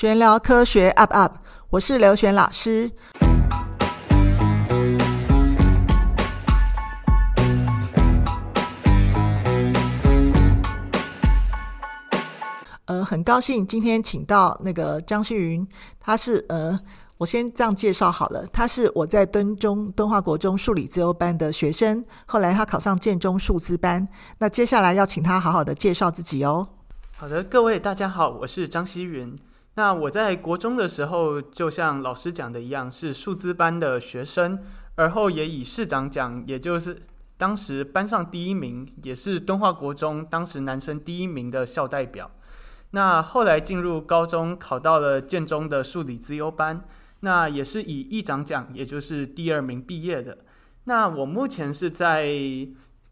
玄聊科学 UP UP，我是刘璇老师。呃，很高兴今天请到那个张希芸，他是呃，我先这样介绍好了，他是我在敦中敦化国中数理资优班的学生，后来他考上建中数资班，那接下来要请他好好的介绍自己哦。好的，各位大家好，我是张希芸。那我在国中的时候，就像老师讲的一样，是数资班的学生，而后也以市长奖，也就是当时班上第一名，也是敦化国中当时男生第一名的校代表。那后来进入高中，考到了建中的数理资优班，那也是以议长奖，也就是第二名毕业的。那我目前是在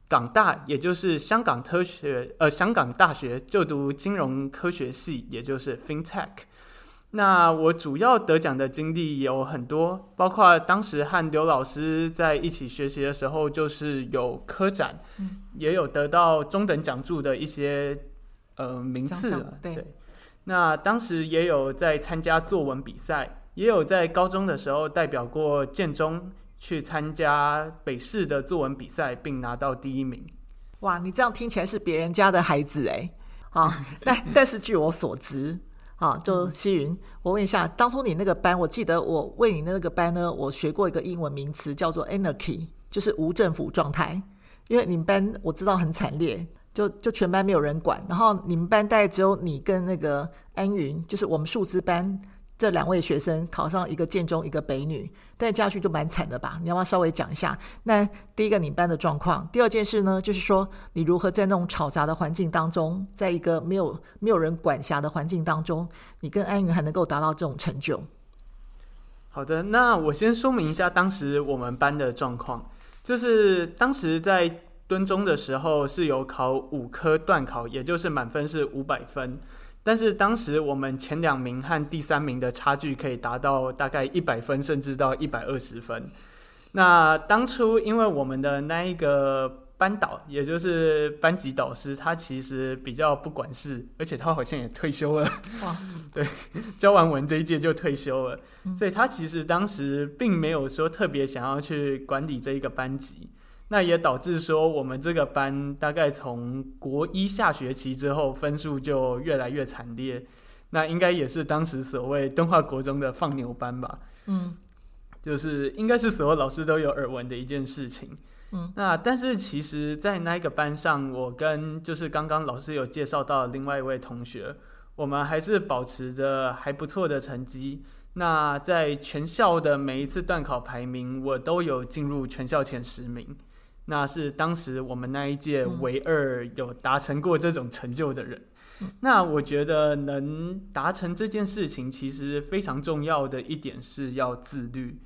港大，也就是香港科学，呃，香港大学就读金融科学系，也就是 FinTech。那我主要得奖的经历有很多，包括当时和刘老师在一起学习的时候，就是有科展，嗯、也有得到中等奖助的一些呃名次。对，对，那当时也有在参加作文比赛，也有在高中的时候代表过建中去参加北市的作文比赛，并拿到第一名。哇，你这样听起来是别人家的孩子哎，啊，但但是据我所知。好，就希芸，我问一下，当初你那个班，我记得我为你那个班呢，我学过一个英文名词叫做 “anarchy”，就是无政府状态。因为你们班我知道很惨烈，就就全班没有人管，然后你们班大概只有你跟那个安云，就是我们数字班。这两位学生考上一个建中，一个北女，但下去就蛮惨的吧？你要不要稍微讲一下？那第一个你班的状况，第二件事呢，就是说你如何在那种吵杂的环境当中，在一个没有没有人管辖的环境当中，你跟安芸还能够达到这种成就？好的，那我先说明一下当时我们班的状况，就是当时在敦中的时候是有考五科段考，也就是满分是五百分。但是当时我们前两名和第三名的差距可以达到大概一百分，甚至到一百二十分。那当初因为我们的那一个班导，也就是班级导师，他其实比较不管事，而且他好像也退休了。哇，对，教完文这一届就退休了，所以他其实当时并没有说特别想要去管理这一个班级。那也导致说，我们这个班大概从国一下学期之后，分数就越来越惨烈。那应该也是当时所谓敦化国中的放牛班吧？嗯，就是应该是所有老师都有耳闻的一件事情。嗯，那但是其实，在那个班上，我跟就是刚刚老师有介绍到另外一位同学，我们还是保持着还不错的成绩。那在全校的每一次段考排名，我都有进入全校前十名。那是当时我们那一届唯二有达成过这种成就的人。嗯。那我觉得能达成这件事情，其实非常重要的一点是要自律。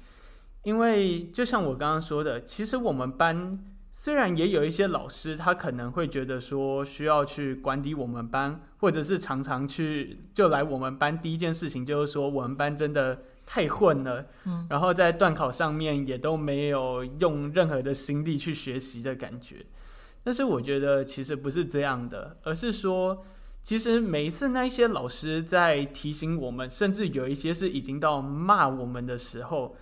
因为就像我刚刚说的，其实我们班虽然也有一些老师，他可能会觉得说需要去管理我们班，或者是常常去就来我们班，第一件事情就是说我们班真的。太混了，嗯，然后在段考上面也都没有用任何的心力去学习的感觉。但是我觉得其实不是这样的，而是说，其实每一次那些老师在提醒我们，甚至有一些是已经到骂我们的时候，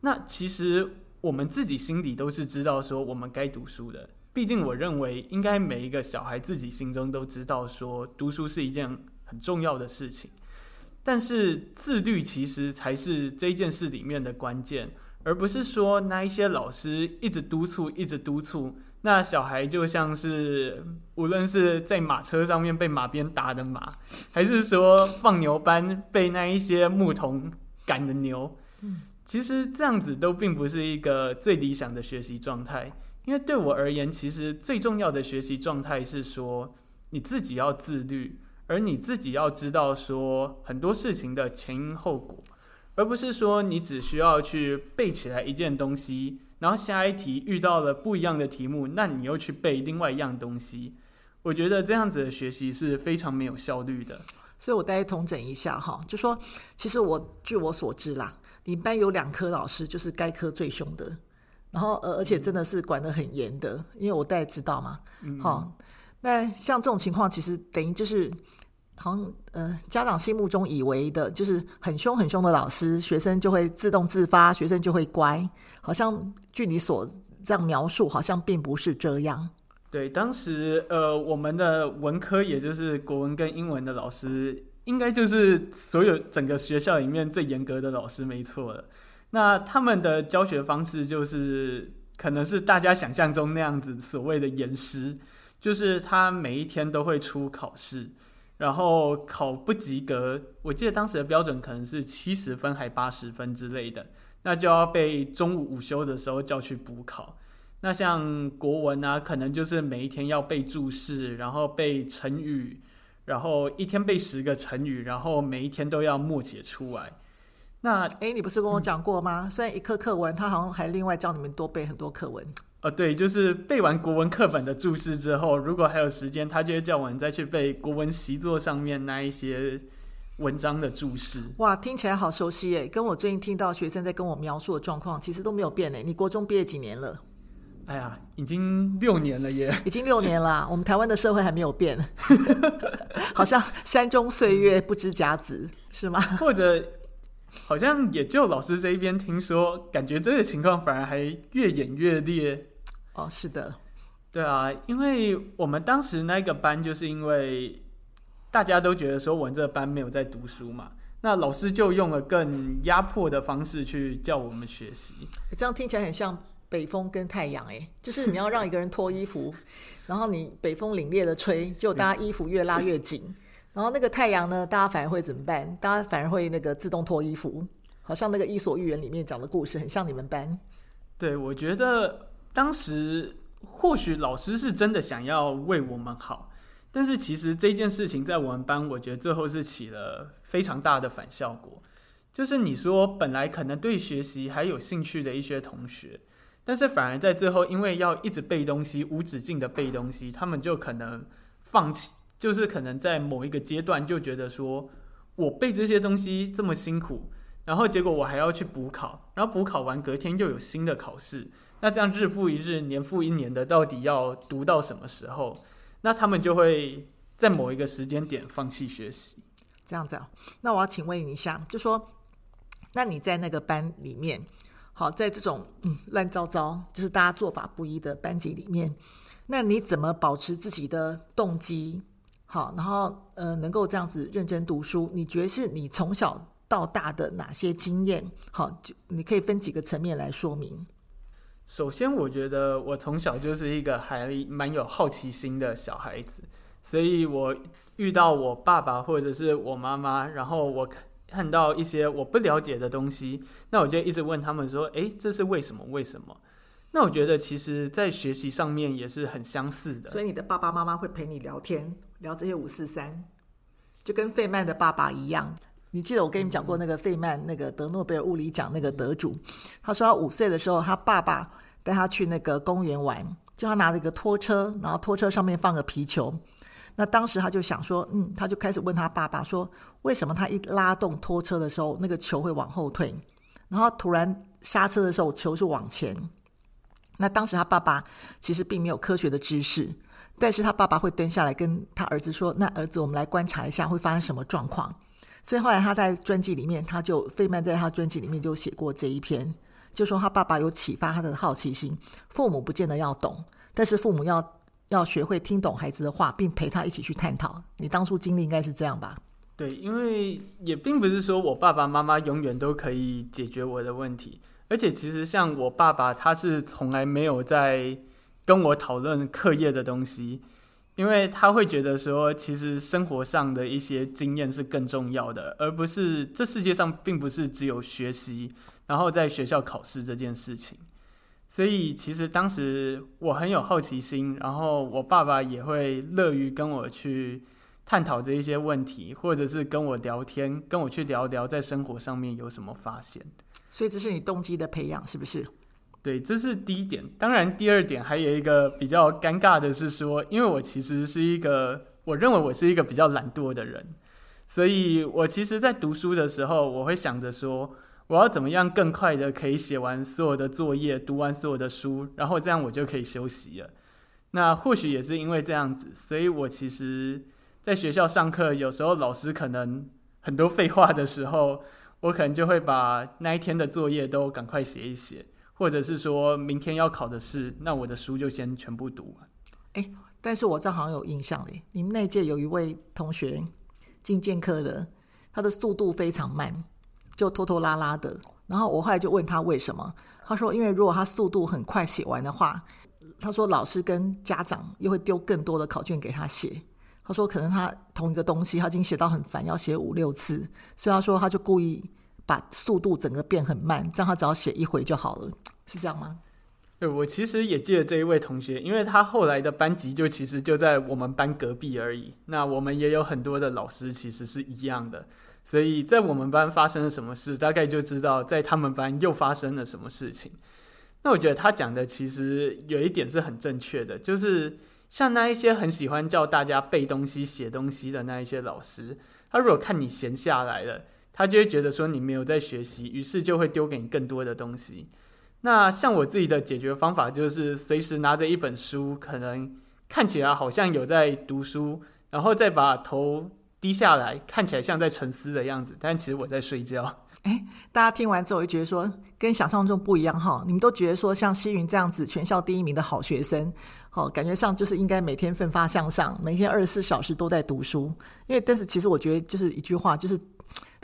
那其实我们自己心里都是知道说我们该读书的。毕竟我认为，应该每一个小孩自己心中都知道说读书是一件很重要的事情。但是自律其实才是这件事里面的关键，而不是说那一些老师一直督促，一直督促，那小孩就像是无论是在马车上面被马鞭打的马，还是说放牛班被那一些牧童赶的牛，其实这样子都并不是一个最理想的学习状态。因为对我而言，其实最重要的学习状态是说你自己要自律。而你自己要知道说很多事情的前因后果，而不是说你只需要去背起来一件东西，然后下一题遇到了不一样的题目，那你又去背另外一样东西。我觉得这样子的学习是非常没有效率的。所以我大概统整一下哈，就说其实我据我所知啦，你班有两科老师就是该科最凶的，然后而而且真的是管得很严的，因为我大概知道嘛。好、嗯，那像这种情况，其实等于就是。好像呃，家长心目中以为的就是很凶很凶的老师，学生就会自动自发，学生就会乖。好像据你所这样描述，好像并不是这样。对，当时呃，我们的文科也就是国文跟英文的老师，应该就是所有整个学校里面最严格的老师，没错了。那他们的教学方式就是可能是大家想象中那样子，所谓的严师，就是他每一天都会出考试。然后考不及格，我记得当时的标准可能是七十分还八十分之类的，那就要被中午午休的时候叫去补考。那像国文啊，可能就是每一天要背注释，然后背成语，然后一天背十个成语，然后每一天都要默写出来。那哎，你不是跟我讲过吗？虽然一课课文，他好像还另外教你们多背很多课文。呃，对，就是背完国文课本的注释之后，如果还有时间，他就会叫我们再去背国文习作上面那一些文章的注释。哇，听起来好熟悉耶！跟我最近听到学生在跟我描述的状况，其实都没有变耶。你国中毕业几年了？哎呀，已经六年了耶！已经六年了，我们台湾的社会还没有变，好像山中岁月不知甲子，是吗？或者？好像也就老师这一边听说，感觉这个情况反而还越演越烈。哦，是的，对啊，因为我们当时那个班，就是因为大家都觉得说我们这个班没有在读书嘛，那老师就用了更压迫的方式去叫我们学习。这样听起来很像北风跟太阳，哎，就是你要让一个人脱衣服，然后你北风凛冽的吹，就大家衣服越拉越紧。然后那个太阳呢，大家反而会怎么办？大家反而会那个自动脱衣服，好像那个《伊索寓言》里面讲的故事，很像你们班。对，我觉得当时或许老师是真的想要为我们好，但是其实这件事情在我们班，我觉得最后是起了非常大的反效果。就是你说本来可能对学习还有兴趣的一些同学，但是反而在最后因为要一直背东西，无止境的背东西，他们就可能放弃。就是可能在某一个阶段就觉得说，我背这些东西这么辛苦，然后结果我还要去补考，然后补考完隔天又有新的考试，那这样日复一日、年复一年的，到底要读到什么时候？那他们就会在某一个时间点放弃学习。这样子啊？那我要请问你一下，就说，那你在那个班里面，好，在这种嗯乱糟糟，就是大家做法不一的班级里面，那你怎么保持自己的动机？好，然后呃，能够这样子认真读书，你觉得是你从小到大的哪些经验？好，就你可以分几个层面来说明。首先，我觉得我从小就是一个还蛮有好奇心的小孩子，所以我遇到我爸爸或者是我妈妈，然后我看到一些我不了解的东西，那我就一直问他们说：“诶，这是为什么？为什么？”那我觉得，其实，在学习上面也是很相似的。所以，你的爸爸妈妈会陪你聊天，聊这些五四三，就跟费曼的爸爸一样。你记得我跟你讲过那个费曼，那个得诺贝尔物理奖那个得主，他说他五岁的时候，他爸爸带他去那个公园玩，就他拿了一个拖车，然后拖车上面放个皮球。那当时他就想说，嗯，他就开始问他爸爸说，为什么他一拉动拖车的时候，那个球会往后退，然后突然刹车的时候，球是往前。那当时他爸爸其实并没有科学的知识，但是他爸爸会蹲下来跟他儿子说：“那儿子，我们来观察一下会发生什么状况。”所以后来他在专辑里面，他就费曼在他专辑里面就写过这一篇，就说他爸爸有启发他的好奇心。父母不见得要懂，但是父母要要学会听懂孩子的话，并陪他一起去探讨。你当初经历应该是这样吧？对，因为也并不是说我爸爸妈妈永远都可以解决我的问题。而且其实像我爸爸，他是从来没有在跟我讨论课业的东西，因为他会觉得说，其实生活上的一些经验是更重要的，而不是这世界上并不是只有学习，然后在学校考试这件事情。所以其实当时我很有好奇心，然后我爸爸也会乐于跟我去探讨这一些问题，或者是跟我聊天，跟我去聊聊在生活上面有什么发现。所以这是你动机的培养，是不是？对，这是第一点。当然，第二点还有一个比较尴尬的是说，因为我其实是一个，我认为我是一个比较懒惰的人，所以我其实在读书的时候，我会想着说，我要怎么样更快的可以写完所有的作业，读完所有的书，然后这样我就可以休息了。那或许也是因为这样子，所以我其实在学校上课，有时候老师可能很多废话的时候，我可能就会把那一天的作业都赶快写一写，或者是说明天要考的试，那我的书就先全部读完。哎，但是我这好像有印象嘞，你们那届有一位同学进建科的，他的速度非常慢，就拖拖拉拉的。然后我后来就问他为什么，他说因为如果他速度很快写完的话，他说老师跟家长又会丢更多的考卷给他写。他说：“可能他同一个东西，他已经写到很烦，要写五六次，所以他说他就故意把速度整个变很慢，这样他只要写一回就好了，是这样吗？”对，我其实也记得这一位同学，因为他后来的班级就其实就在我们班隔壁而已。那我们也有很多的老师其实是一样的，所以在我们班发生了什么事，大概就知道在他们班又发生了什么事情。那我觉得他讲的其实有一点是很正确的，就是。像那一些很喜欢叫大家背东西、写东西的那一些老师，他如果看你闲下来了，他就会觉得说你没有在学习，于是就会丢给你更多的东西。那像我自己的解决方法就是随时拿着一本书，可能看起来好像有在读书，然后再把头低下来，看起来像在沉思的样子，但其实我在睡觉。哎，大家听完之后会觉得说跟想象中不一样哈，你们都觉得说像希云这样子全校第一名的好学生。好，感觉上就是应该每天奋发向上，每天二十四小时都在读书。因为，但是其实我觉得就是一句话，就是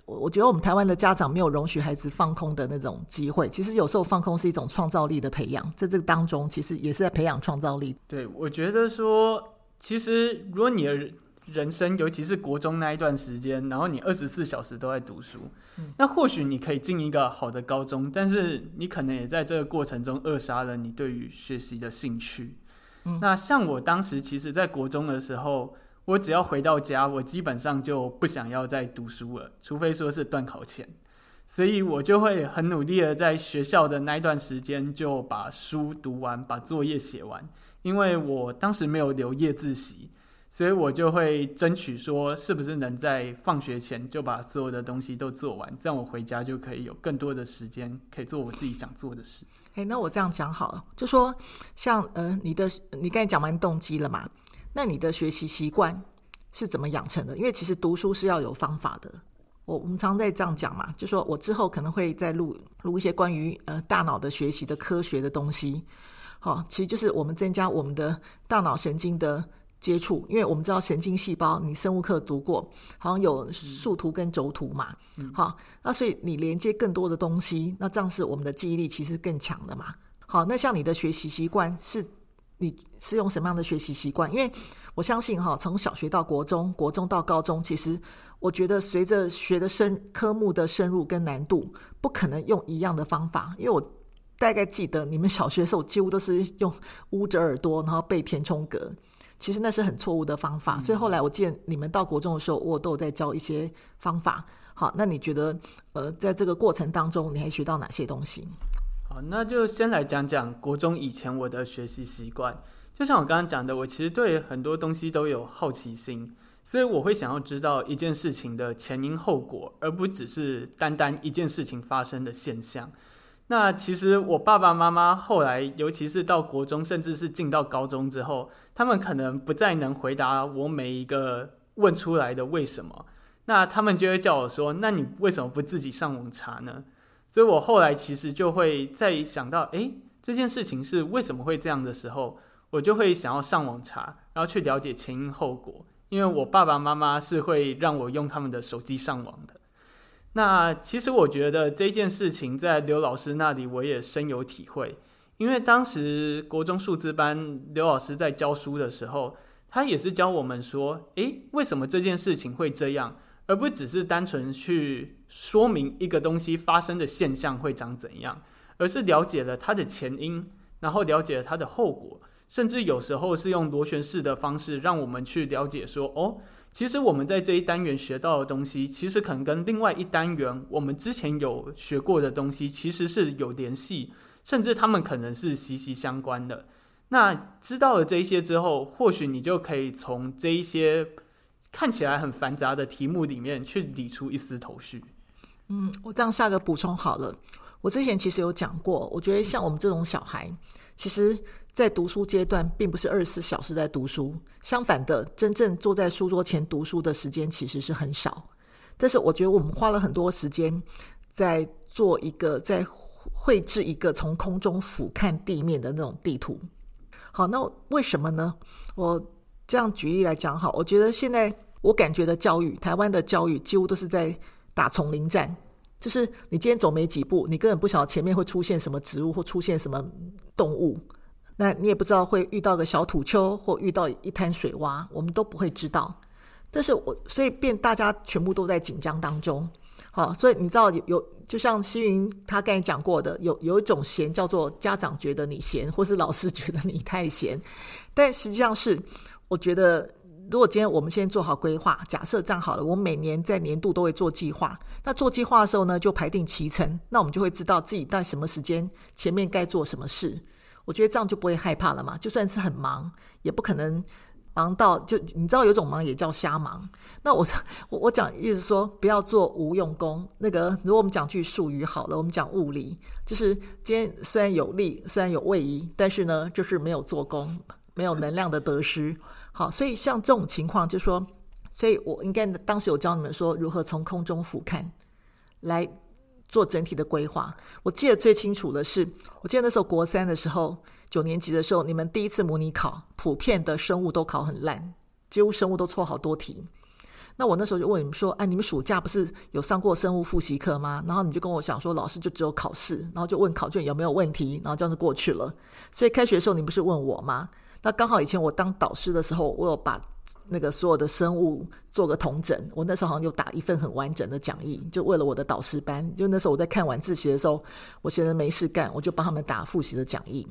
我我觉得我们台湾的家长没有容许孩子放空的那种机会。其实有时候放空是一种创造力的培养，在这个当中，其实也是在培养创造力。对，我觉得说，其实如果你的人生，尤其是国中那一段时间，然后你二十四小时都在读书，嗯，那或许你可以进一个好的高中，但是你可能也在这个过程中扼杀了你对于学习的兴趣。那像我当时，其实，在国中的时候，我只要回到家，我基本上就不想要再读书了，除非说是段考前，所以我就会很努力的在学校的那一段时间就把书读完，把作业写完，因为我当时没有留夜自习。所以我就会争取说，是不是能在放学前就把所有的东西都做完，这样我回家就可以有更多的时间，可以做我自己想做的事。哎，那我这样讲好了，就说像呃，你的你刚才讲完动机了嘛？那你的学习习惯是怎么养成的？因为其实读书是要有方法的。我我们常在这样讲嘛，就说我之后可能会再录录一些关于呃大脑的学习的科学的东西。好，其实就是我们增加我们的大脑神经的。接触，因为我们知道神经细胞，你生物课读过，好像有树图跟轴图嘛，嗯、好，那所以你连接更多的东西，那这样是我们的记忆力其实更强的嘛。好，那像你的学习习惯是，你是用什么样的学习习惯？因为我相信哈，从小学到国中，国中到高中，其实我觉得随着学的深科目的深入跟难度，不可能用一样的方法。因为我大概记得你们小学的时候，几乎都是用捂着耳朵，然后背填充格。其实那是很错误的方法，所以后来我见你们到国中的时候，我都有在教一些方法。好，那你觉得，呃，在这个过程当中，你还学到哪些东西？那就先来讲讲国中以前我的学习习惯。就像我刚刚讲的，我其实对很多东西都有好奇心，所以我会想要知道一件事情的前因后果，而不只是单单一件事情发生的现象。那其实我爸爸妈妈后来，尤其是到国中，甚至是进到高中之后，他们可能不再能回答我每一个问出来的为什么。那他们就会叫我说：“那你为什么不自己上网查呢？”所以我后来其实就会再想到，诶，这件事情是为什么会这样的时候，我就会想要上网查，然后去了解前因后果。因为我爸爸妈妈是会让我用他们的手机上网的。那其实我觉得这件事情在刘老师那里我也深有体会，因为当时国中数字班刘老师在教书的时候，他也是教我们说，诶，为什么这件事情会这样，而不只是单纯去说明一个东西发生的现象会长怎样，而是了解了它的前因，然后了解了它的后果，甚至有时候是用螺旋式的方式让我们去了解说，哦。其实我们在这一单元学到的东西，其实可能跟另外一单元我们之前有学过的东西，其实是有联系，甚至他们可能是息息相关的。那知道了这一些之后，或许你就可以从这一些看起来很繁杂的题目里面去理出一丝头绪。嗯，我这样下个补充好了。我之前其实有讲过，我觉得像我们这种小孩，其实在读书阶段并不是二十四小时在读书，相反的，真正坐在书桌前读书的时间其实是很少。但是我觉得我们花了很多时间在做一个，在绘制一个从空中俯瞰地面的那种地图。好，那为什么呢？我这样举例来讲，好，我觉得现在我感觉的教育，台湾的教育几乎都是在打丛林战。就是你今天走没几步，你根本不晓得前面会出现什么植物或出现什么动物，那你也不知道会遇到个小土丘或遇到一滩水洼，我们都不会知道。但是我所以变大家全部都在紧张当中，好，所以你知道有有就像希云他刚才讲过的，有有一种闲叫做家长觉得你闲，或是老师觉得你太闲，但实际上是我觉得。如果今天我们先做好规划，假设这样好了，我每年在年度都会做计划。那做计划的时候呢，就排定期程，那我们就会知道自己在什么时间前面该做什么事。我觉得这样就不会害怕了嘛。就算是很忙，也不可能忙到就你知道有种忙也叫瞎忙。那我 我我讲意思说，不要做无用功。那个如果我们讲句术语好了，我们讲物理，就是今天虽然有力，虽然有位移，但是呢，就是没有做功，没有能量的得失。好，所以像这种情况，就说，所以我应该当时有教你们说如何从空中俯瞰来做整体的规划。我记得最清楚的是，我记得那时候国三的时候，九年级的时候，你们第一次模拟考，普遍的生物都考很烂，几乎生物都错好多题。那我那时候就问你们说，哎，你们暑假不是有上过生物复习课吗？然后你就跟我讲说，老师就只有考试，然后就问考卷有没有问题，然后这样就过去了。所以开学的时候，你不是问我吗？那刚好以前我当导师的时候，我有把那个所有的生物做个统整。我那时候好像有打一份很完整的讲义，就为了我的导师班。就那时候我在看晚自习的时候，我闲着没事干，我就帮他们打复习的讲义。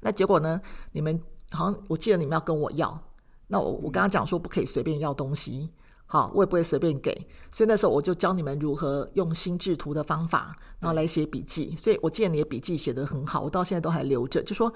那结果呢？你们好像我记得你们要跟我要，那我我刚刚讲说不可以随便要东西，好，我也不会随便给。所以那时候我就教你们如何用心智图的方法，然后来写笔记。所以我记得你的笔记写得很好，我到现在都还留着，就说。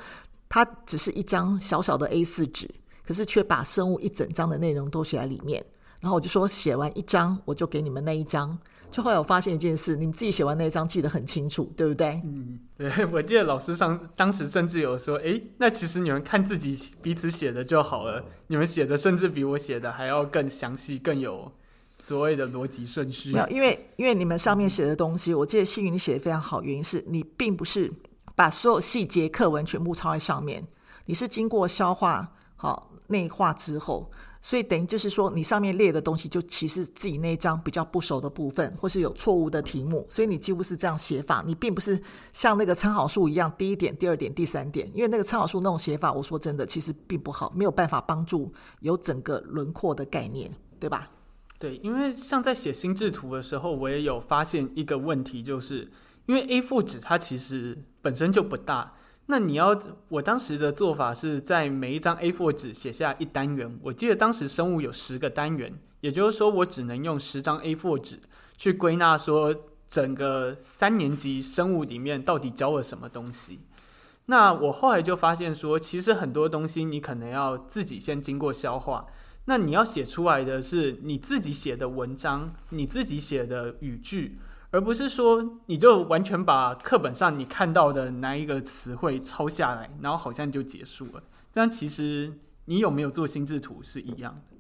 它只是一张小小的 A 四纸，可是却把生物一整张的内容都写在里面。然后我就说，写完一张，我就给你们那一张。就后来我发现一件事，你们自己写完那一张记得很清楚，对不对？嗯，对。我记得老师上当时甚至有说，诶，那其实你们看自己彼此写的就好了。你们写的甚至比我写的还要更详细，更有所谓的逻辑顺序。没有，因为因为你们上面写的东西，我记得幸运你写的非常好，原因是你并不是。把所有细节课文全部抄在上面，你是经过消化好内化之后，所以等于就是说，你上面列的东西就其实自己那一张比较不熟的部分，或是有错误的题目，所以你几乎是这样写法，你并不是像那个参考书一样，第一点、第二点、第三点，因为那个参考书那种写法，我说真的，其实并不好，没有办法帮助有整个轮廓的概念，对吧？对，因为像在写心智图的时候，我也有发现一个问题，就是。因为 A4 纸它其实本身就不大，那你要我当时的做法是在每一张 A4 纸写下一单元。我记得当时生物有十个单元，也就是说我只能用十张 A4 纸去归纳说整个三年级生物里面到底教了什么东西。那我后来就发现说，其实很多东西你可能要自己先经过消化，那你要写出来的是你自己写的文章，你自己写的语句。而不是说你就完全把课本上你看到的哪一个词汇抄下来，然后好像就结束了。但其实你有没有做心智图是一样的。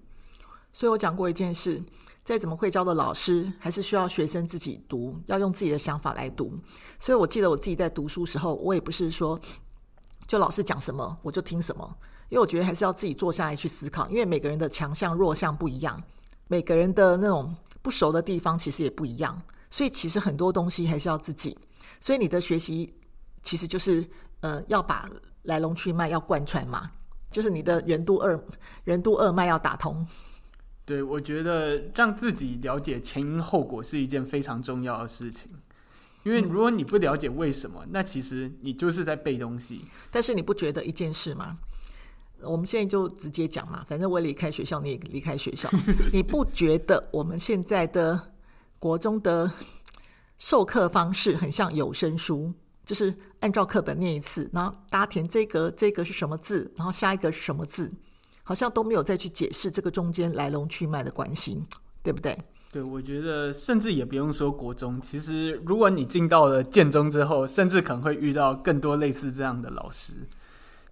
所以我讲过一件事，再怎么会教的老师，还是需要学生自己读，要用自己的想法来读。所以我记得我自己在读书时候，我也不是说就老师讲什么我就听什么，因为我觉得还是要自己坐下来去思考，因为每个人的强项弱项不一样，每个人的那种不熟的地方其实也不一样。所以其实很多东西还是要自己，所以你的学习其实就是呃要把来龙去脉要贯穿嘛，就是你的任督二任督二脉要打通。对，我觉得让自己了解前因后果是一件非常重要的事情，因为如果你不了解为什么，那其实你就是在背东西。但是你不觉得一件事吗？我们现在就直接讲嘛，反正我离开学校，你也离开学校，你不觉得我们现在的？国中的授课方式很像有声书，就是按照课本念一次，然后大家填这个，这个是什么字，然后下一个是什么字，好像都没有再去解释这个中间来龙去脉的关系，对不对？对，我觉得甚至也不用说国中，其实如果你进到了建中之后，甚至可能会遇到更多类似这样的老师。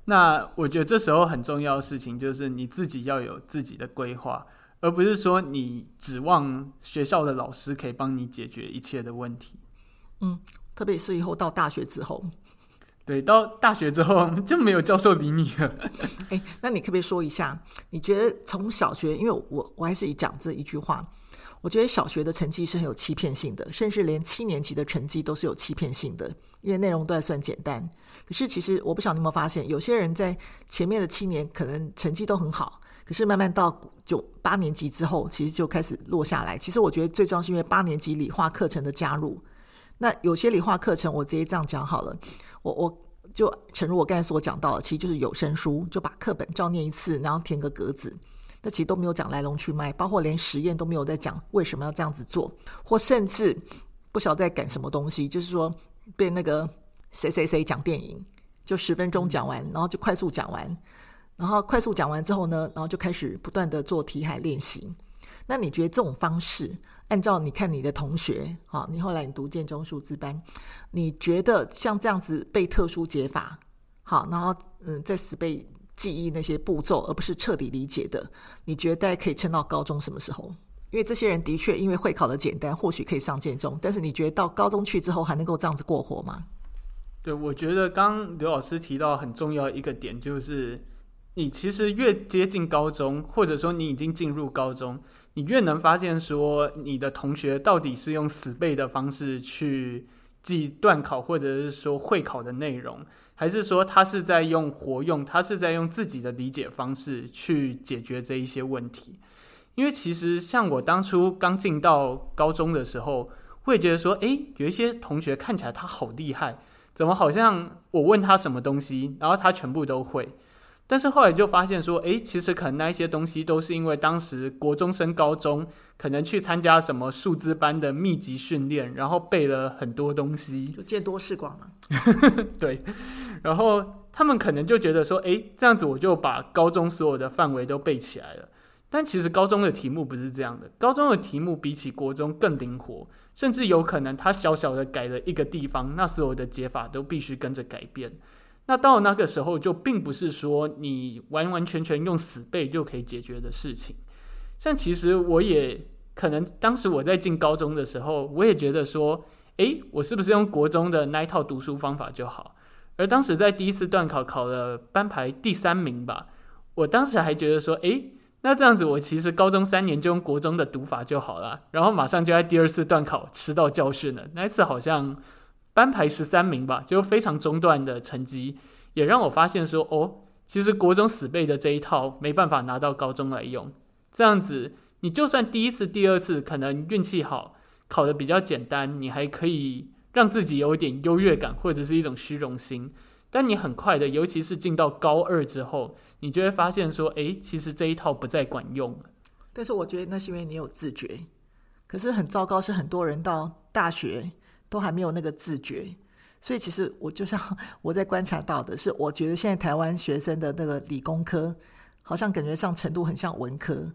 那我觉得这时候很重要的事情就是你自己要有自己的规划，而不是说你指望学校的老师可以帮你解决一切的问题。嗯，特别是以后到大学之后，对，到大学之后就没有教授理你了。哎，那你可不可以说一下，你觉得从小学，因为我我还是以讲这一句话。我觉得小学的成绩是很有欺骗性的，甚至连七年级的成绩都是有欺骗性的，因为内容都还算简单。可是其实我不晓得你有没有发现，有些人在前面的七年可能成绩都很好，可是慢慢到九八年级之后，其实就开始落下来。其实我觉得最重要是因为八年级理化课程的加入。那有些理化课程，我直接这样讲好了，我我就诚如我刚才所讲到的，其实就是有声书，就把课本照念一次，然后填个格子。那其实都没有讲来龙去脉，包括连实验都没有在讲为什么要这样子做，或甚至不晓得在赶什么东西。就是说，被那个谁谁谁讲电影，就十分钟讲完，然后就快速讲完，然后快速讲完之后呢，然后就开始不断的做题海练习。那你觉得这种方式，按照你看你的同学，好，你后来你读建中数字班，你觉得像这样子背特殊解法，好，然后嗯，再死背。记忆那些步骤，而不是彻底理解的。你觉得大家可以撑到高中什么时候？因为这些人的确因为会考的简单，或许可以上建中。但是你觉得到高中去之后还能够这样子过活吗？对，我觉得刚刘老师提到很重要一个点，就是你其实越接近高中，或者说你已经进入高中，你越能发现说你的同学到底是用死背的方式去记段考，或者是说会考的内容。还是说他是在用活用，他是在用自己的理解方式去解决这一些问题。因为其实像我当初刚进到高中的时候，会觉得说，诶，有一些同学看起来他好厉害，怎么好像我问他什么东西，然后他全部都会。但是后来就发现说，诶，其实可能那一些东西都是因为当时国中升高中，可能去参加什么数资班的密集训练，然后背了很多东西，就见多识广了。对，然后他们可能就觉得说，诶，这样子我就把高中所有的范围都背起来了。但其实高中的题目不是这样的，高中的题目比起国中更灵活，甚至有可能他小小的改了一个地方，那所有的解法都必须跟着改变。那到那个时候，就并不是说你完完全全用死背就可以解决的事情。像其实我也可能当时我在进高中的时候，我也觉得说，诶，我是不是用国中的那一套读书方法就好？而当时在第一次段考考了班排第三名吧，我当时还觉得说，诶，那这样子我其实高中三年就用国中的读法就好了，然后马上就在第二次段考吃到教训了。那一次好像。班排十三名吧，就非常中段的成绩，也让我发现说，哦，其实国中死背的这一套没办法拿到高中来用。这样子，你就算第一次、第二次可能运气好，考得比较简单，你还可以让自己有一点优越感，或者是一种虚荣心。但你很快的，尤其是进到高二之后，你就会发现说，哎，其实这一套不再管用。但是我觉得那是因为你有自觉，可是很糟糕，是很多人到大学。都还没有那个自觉，所以其实我就像 我在观察到的是，我觉得现在台湾学生的那个理工科，好像感觉上程度很像文科。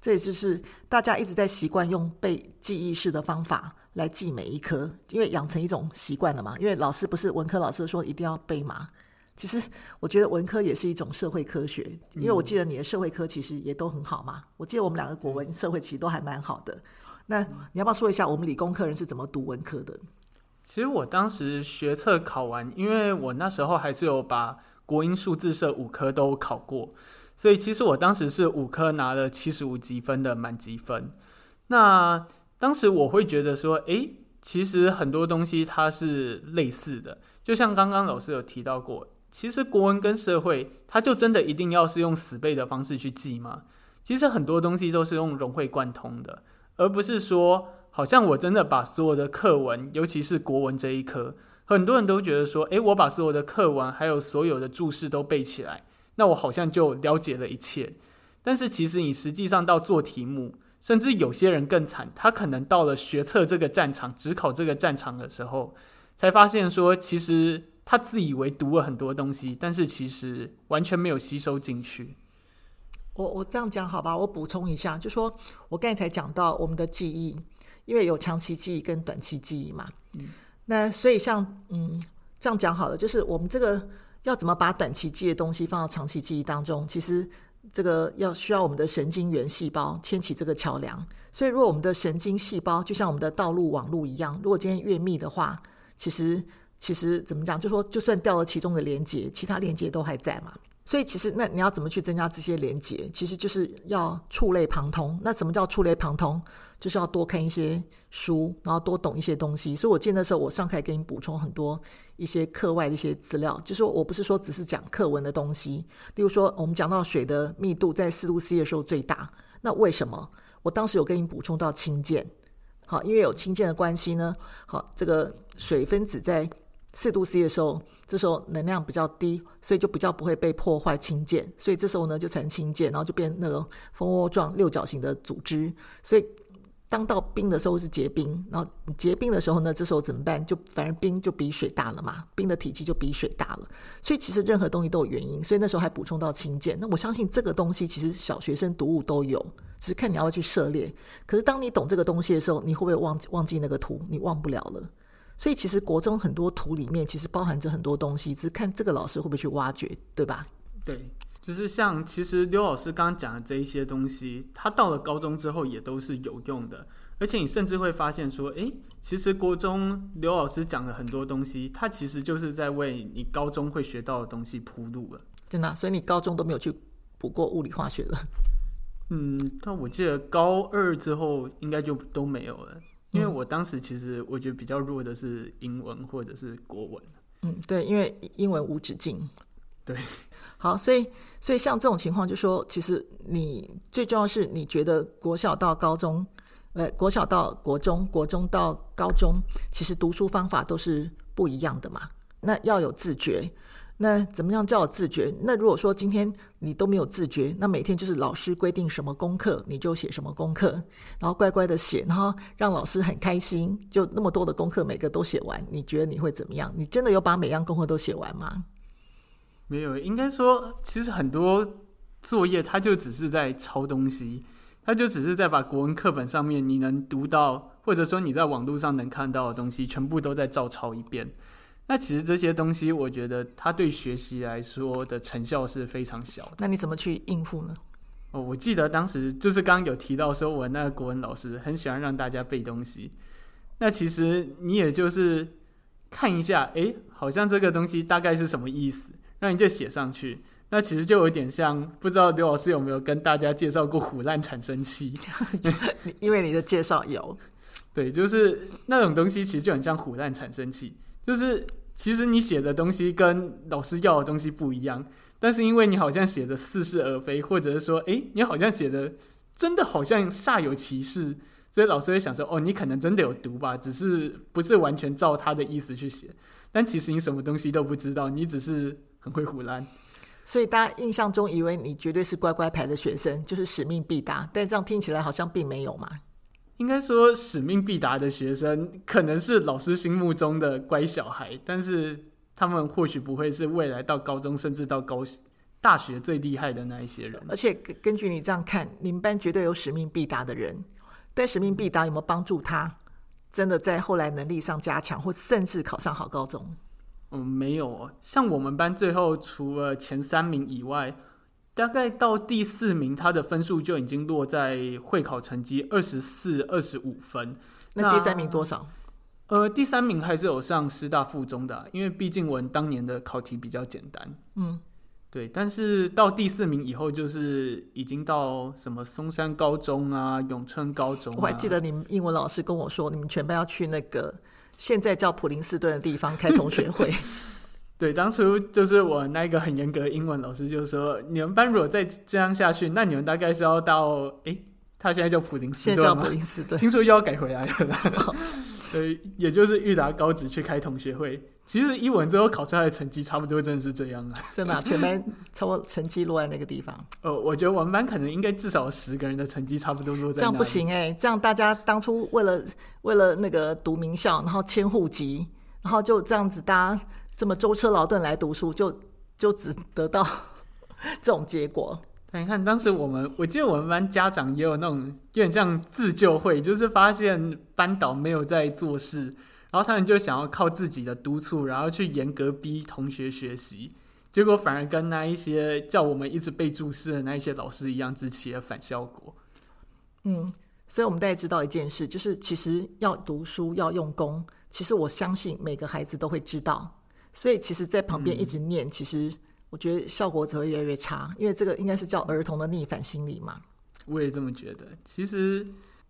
这也就是大家一直在习惯用背记忆式的方法来记每一科，因为养成一种习惯了嘛。因为老师不是文科老师说一定要背嘛。其实我觉得文科也是一种社会科学，因为我记得你的社会科其实也都很好嘛。我记得我们两个国文社会其实都还蛮好的。那你要不要说一下我们理工科人是怎么读文科的？其实我当时学测考完，因为我那时候还是有把国英数自社五科都考过，所以其实我当时是五科拿了七十五级分的满级分。那当时我会觉得说，诶，其实很多东西它是类似的，就像刚刚老师有提到过，其实国文跟社会，它就真的一定要是用死背的方式去记吗？其实很多东西都是用融会贯通的。而不是说，好像我真的把所有的课文，尤其是国文这一科，很多人都觉得说，诶，我把所有的课文还有所有的注释都背起来，那我好像就了解了一切。但是其实你实际上到做题目，甚至有些人更惨，他可能到了学测这个战场，只考这个战场的时候，才发现说，其实他自以为读了很多东西，但是其实完全没有吸收进去。我我这样讲好吧？我补充一下，就说我刚才才讲到我们的记忆，因为有长期记忆跟短期记忆嘛。嗯。那所以像嗯这样讲好了，就是我们这个要怎么把短期记忆的东西放到长期记忆当中，其实这个要需要我们的神经元细胞牵起这个桥梁。所以如果我们的神经细胞就像我们的道路网路一样，如果今天越密的话，其实其实怎么讲？就说就算掉了其中的连接，其他连接都还在嘛。所以其实，那你要怎么去增加这些连接？其实就是要触类旁通。那什么叫触类旁通？就是要多看一些书，然后多懂一些东西。所以我记得那时候我上课给你补充很多一些课外的一些资料，就是我不是说只是讲课文的东西。例如说，我们讲到水的密度在四度 C 的时候最大，那为什么？我当时有跟你补充到氢键，好，因为有氢键的关系呢，好，这个水分子在四度 C 的时候。这时候能量比较低，所以就比较不会被破坏氢键，所以这时候呢就成氢键，然后就变那个蜂窝状六角形的组织。所以当到冰的时候是结冰，然后结冰的时候呢，这时候怎么办？就反而冰就比水大了嘛，冰的体积就比水大了。所以其实任何东西都有原因，所以那时候还补充到氢键。那我相信这个东西其实小学生读物都有，只是看你要不要去涉猎。可是当你懂这个东西的时候，你会不会忘记忘记那个图？你忘不了了。所以其实国中很多图里面其实包含着很多东西，只是看这个老师会不会去挖掘，对吧？对，就是像其实刘老师刚刚讲的这一些东西，他到了高中之后也都是有用的，而且你甚至会发现说，诶，其实国中刘老师讲的很多东西，他其实就是在为你高中会学到的东西铺路了。真的啊？所以你高中都没有去补过物理化学了？嗯，但我记得高二之后应该就都没有了。因为我当时其实我觉得比较弱的是英文或者是国文。嗯，对，因为英文无止境。对，好，所以所以像这种情况，就说其实你最重要是你觉得国小到高中，呃，国小到国中，国中到高中，其实读书方法都是不一样的嘛。那要有自觉。那怎么样叫自觉？那如果说今天你都没有自觉，那每天就是老师规定什么功课你就写什么功课，然后乖乖的写，然后让老师很开心，就那么多的功课每个都写完，你觉得你会怎么样？你真的有把每样功课都写完吗？没有，应该说其实很多作业它就只是在抄东西，它就只是在把国文课本上面你能读到，或者说你在网络上能看到的东西，全部都在照抄一遍。那其实这些东西，我觉得它对学习来说的成效是非常小的。那你怎么去应付呢？哦，我记得当时就是刚刚有提到说，我那个国文老师很喜欢让大家背东西。那其实你也就是看一下，诶，好像这个东西大概是什么意思，那你就写上去。那其实就有点像，不知道刘老师有没有跟大家介绍过虎烂产生器？因为你的介绍有。对，就是那种东西，其实就很像虎烂产生器，就是。其实你写的东西跟老师要的东西不一样，但是因为你好像写的似是而非，或者是说，诶，你好像写的真的好像煞有其事，所以老师会想说，哦，你可能真的有读吧，只是不是完全照他的意思去写。但其实你什么东西都不知道，你只是很会胡乱。所以大家印象中以为你绝对是乖乖牌的学生，就是使命必达，但这样听起来好像并没有嘛。应该说，使命必达的学生可能是老师心目中的乖小孩，但是他们或许不会是未来到高中甚至到高大学最厉害的那一些人。而且根据你这样看，你们班绝对有使命必达的人，但使命必达有没有帮助他真的在后来能力上加强，或甚至考上好高中？嗯，没有。像我们班最后除了前三名以外。大概到第四名，他的分数就已经落在会考成绩二十四、二十五分。那第三名多少？呃，第三名还是有上师大附中的，因为毕竟我们当年的考题比较简单。嗯，对。但是到第四名以后，就是已经到什么松山高中啊、永春高中啊。我还记得你们英文老师跟我说，你们全班要去那个现在叫普林斯顿的地方开同学会。对，当初就是我那个很严格的英文老师就说，你们班如果再这样下去，那你们大概是要到诶，他现在叫普林斯顿吗？现在叫普林斯顿，听说又要改回来了。对，也就是裕达高职去开同学会。其实英文最后考出来的成绩差不多，真的是这样啊。真的，全班差不多成绩落在那个地方。呃，我觉得我们班可能应该至少十个人的成绩差不多落在。这样不行哎，这样大家当初为了为了那个读名校，然后迁户籍，然后就这样子大家。这么舟车劳顿来读书，就就只得到 这种结果。你看，当时我们，我记得我们班家长也有那种有点像自救会，就是发现班导没有在做事，然后他们就想要靠自己的督促，然后去严格逼同学学习，结果反而跟那一些叫我们一直被注视的那一些老师一样，只起了反效果。嗯，所以我们大家知道一件事，就是其实要读书要用功，其实我相信每个孩子都会知道，所以其实，在旁边一直念，嗯、其实。我觉得效果只会越来越差，因为这个应该是叫儿童的逆反心理嘛。我也这么觉得。其实，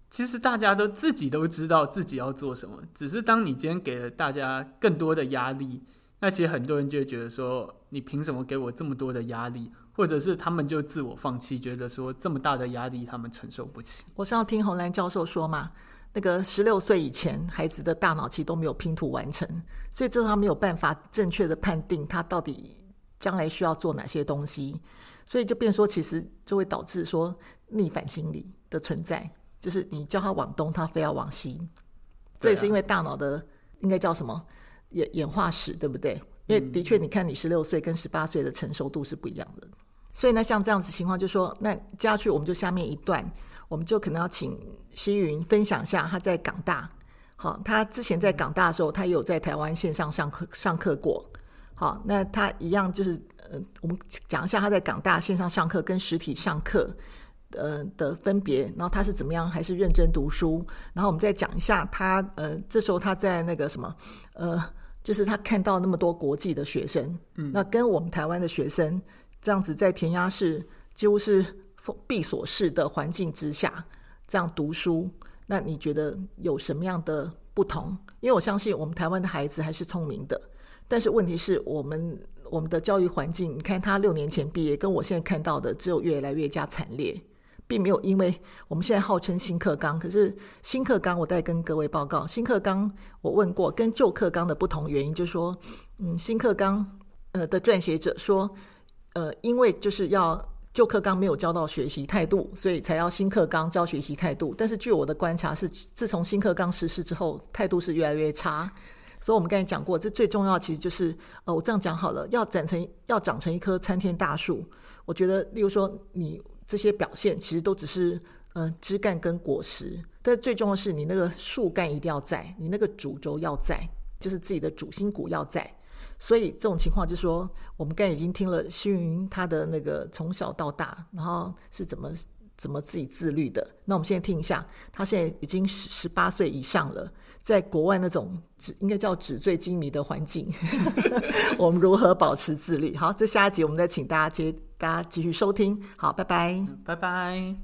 其实大家都自己都知道自己要做什么，只是当你今天给了大家更多的压力，那其实很多人就会觉得说，你凭什么给我这么多的压力？或者是他们就自我放弃，觉得说这么大的压力他们承受不起。我是要听洪兰教授说嘛，那个十六岁以前孩子的大脑其实都没有拼图完成，所以这他没有办法正确的判定他到底。将来需要做哪些东西，所以就变说，其实就会导致说逆反心理的存在，就是你叫他往东，他非要往西。这也是因为大脑的应该叫什么演演化史，对不对？因为的确，你看你十六岁跟十八岁的成熟度是不一样的。所以呢，像这样子情况，就说那接下去我们就下面一段，我们就可能要请希云分享一下他在港大，好，他之前在港大的时候，他也有在台湾线上上课上课过。好，那他一样就是，呃，我们讲一下他在港大线上上课跟实体上课，呃的分别，然后他是怎么样，还是认真读书，然后我们再讲一下他，呃，这时候他在那个什么，呃，就是他看到那么多国际的学生，嗯，那跟我们台湾的学生这样子在填鸭式，几乎是闭锁式的环境之下这样读书，那你觉得有什么样的不同？因为我相信我们台湾的孩子还是聪明的。但是问题是我们我们的教育环境，你看他六年前毕业，跟我现在看到的只有越来越加惨烈，并没有因为我们现在号称新课纲，可是新课纲我再跟各位报告，新课纲我问过，跟旧课纲的不同原因就是说，嗯，新课纲呃的撰写者说，呃，因为就是要旧课纲没有教到学习态度，所以才要新课纲教学习态度。但是据我的观察是，自从新课纲实施之后，态度是越来越差。所以，我们刚才讲过，这最重要其实就是，呃，我这样讲好了，要长成要长成一棵参天大树。我觉得，例如说，你这些表现其实都只是，呃，枝干跟果实，但最重要的是，你那个树干一定要在，你那个主轴要在，就是自己的主心骨要在。所以，这种情况就是说，我们刚才已经听了希云他的那个从小到大，然后是怎么怎么自己自律的。那我们现在听一下，他现在已经十十八岁以上了。在国外那种纸应该叫纸醉金迷的环境，我们如何保持自律？好，这下一集我们再请大家接大家继续收听。好，拜拜，拜拜。